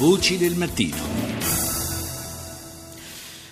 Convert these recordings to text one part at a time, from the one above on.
Voci del mattino.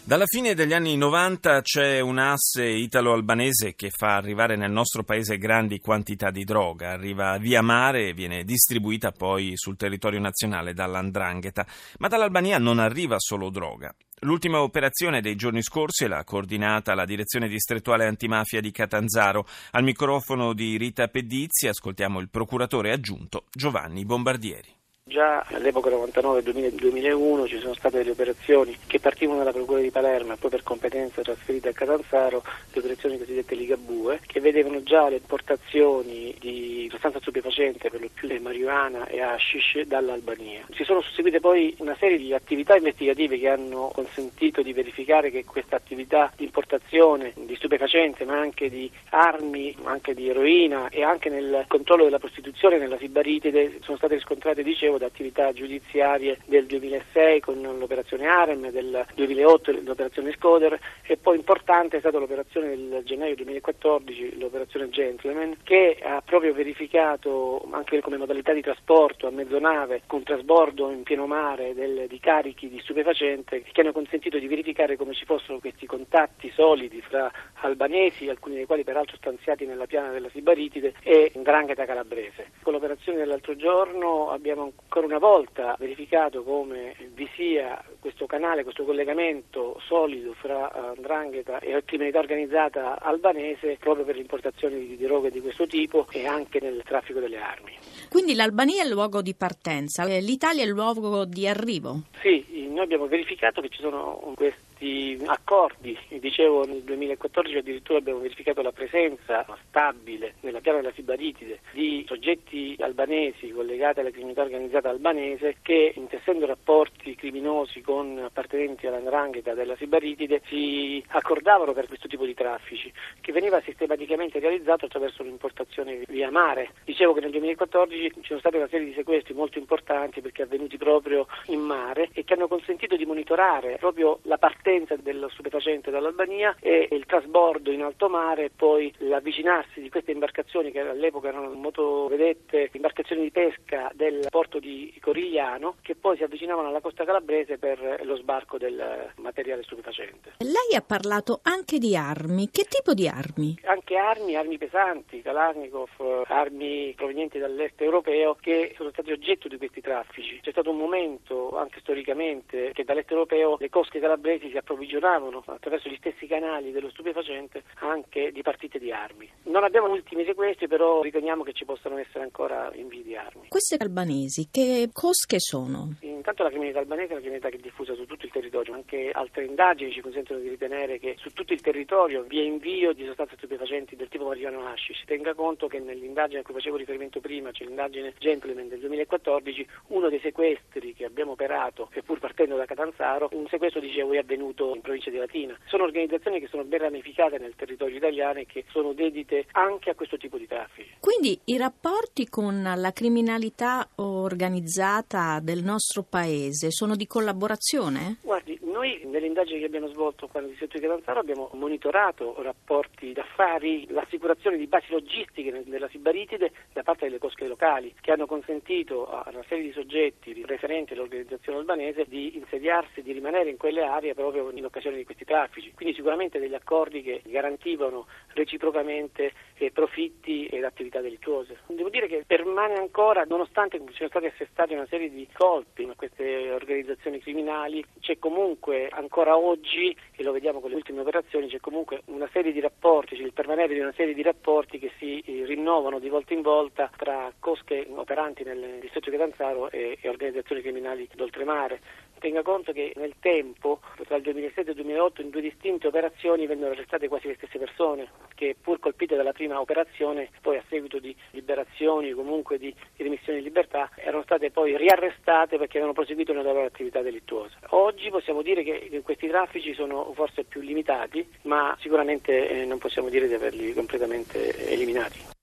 Dalla fine degli anni 90 c'è un asse italo-albanese che fa arrivare nel nostro paese grandi quantità di droga. Arriva via mare e viene distribuita poi sul territorio nazionale dall'Andrangheta. Ma dall'Albania non arriva solo droga. L'ultima operazione dei giorni scorsi l'ha coordinata la direzione distrettuale antimafia di Catanzaro. Al microfono di Rita Pedizzi ascoltiamo il procuratore aggiunto Giovanni Bombardieri. Già all'epoca 99-2001 ci sono state delle operazioni che partivano dalla Procura di Palermo e poi per competenza trasferite a Catanzaro, le operazioni cosiddette Ligabue, che vedevano già le importazioni di sostanza stupefacente, per lo più marijuana e hashish, dall'Albania. Si sono susseguite poi una serie di attività investigative che hanno consentito di verificare che questa attività di importazione di stupefacente, ma anche di armi, anche di eroina e anche nel controllo della prostituzione nella Sibaritide sono state riscontrate, dicevo, da attività giudiziarie del 2006 con l'operazione Arem, del 2008 l'operazione Scoder e poi importante è stata l'operazione del gennaio 2014, l'operazione Gentleman, che ha proprio verificato anche come modalità di trasporto a mezzonave con trasbordo in pieno mare del, di carichi di stupefacente che hanno consentito di verificare come ci fossero questi contatti solidi fra albanesi, alcuni dei quali peraltro stanziati nella piana della Sibaritide e Ndrangheta calabrese. Con l'operazione dell'altro giorno abbiamo ancora una volta verificato come vi sia questo canale, questo collegamento solido fra Andrangheta e criminalità organizzata albanese proprio per l'importazione di droghe di questo tipo e anche nel traffico delle armi. Quindi l'Albania è il luogo di partenza, l'Italia è il luogo di arrivo? Sì, noi abbiamo verificato che ci sono questi questi accordi. Dicevo nel 2014 addirittura abbiamo verificato la presenza stabile nella piana della Sibaritide di soggetti albanesi collegati alla criminalità organizzata albanese che intessendo rapporti criminosi con appartenenti all'andrangheta della Sibaritide si accordavano per questo tipo di traffici che veniva sistematicamente realizzato attraverso l'importazione via mare. Dicevo che nel 2014 ci sono state una serie di sequestri molto importanti perché avvenuti proprio in mare e che hanno consentito di monitorare proprio la partenza partenza dello stupefacente dall'Albania e il trasbordo in alto mare e poi l'avvicinarsi di queste imbarcazioni che all'epoca erano motovedette, imbarcazioni di pesca del porto di Corigliano che poi si avvicinavano alla costa calabrese per lo sbarco del materiale stupefacente. Lei ha parlato anche di armi, che tipo di armi? Anche armi, armi pesanti, Kalashnikov, armi provenienti dall'est europeo che sono stati oggetto di questi traffici. C'è stato un momento anche storicamente che dall'est europeo le cosche calabresi si approvvigionavano attraverso gli stessi canali dello stupefacente anche di partite di armi. Non abbiamo ultimi sequestri, però riteniamo che ci possano essere ancora invii di armi. Queste albanesi che cosche sono? Intanto la criminalità albanese è una criminalità che è diffusa su tutto il territorio, anche altre indagini ci consentono di ritenere che su tutto il territorio vi è invio di sostanze stupefacenti del tipo marijuana hashish. Si tenga conto che nell'indagine a cui facevo riferimento prima, cioè l'indagine Gentleman del 2014, uno dei sequestri che abbiamo operato, seppur partendo da Catanzaro, un sequestro dicevo è avvenuto avvenuto in provincia di Latina. Sono organizzazioni che sono ben ramificate nel territorio italiano e che sono dedite anche a questo tipo di traffici. Quindi i rapporti con la criminalità organizzata del nostro paese sono di collaborazione? Guardi, noi nelle indagini che abbiamo svolto qua nel distretto di Catanzaro abbiamo monitorato rapporti d'affari, l'assicurazione di basi logistiche nella Sibaritide da parte delle cosche locali che hanno consentito a una serie di soggetti referenti all'organizzazione albanese di insediarsi, di rimanere in quelle aree proprio in occasione di questi traffici. Quindi sicuramente degli accordi che garantivano reciprocamente eh, profitti ed attività delittuose. Devo dire che permane ancora, nonostante siano stati assestati una serie di colpi a queste organizzazioni criminali, c'è comunque ancora oggi, e lo vediamo con le ultime operazioni, c'è comunque una serie di rapporti, c'è il permanere di una serie di rapporti che si rinnovano di volta in volta tra cosche operanti nel distretto di Catanzaro e, e organizzazioni criminali d'oltremare. Tenga conto che nel tempo, tra il 2007 e il 2008, in due distinte operazioni vennero arrestate quasi le stesse persone, che pur colpite dalla prima operazione, poi a seguito di liberazioni o comunque di, di libertà, erano state poi riarrestate perché avevano proseguito nella loro attività delittuosa. Oggi possiamo dire che questi traffici sono forse più limitati, ma sicuramente eh, non possiamo dire di averli completamente eliminati.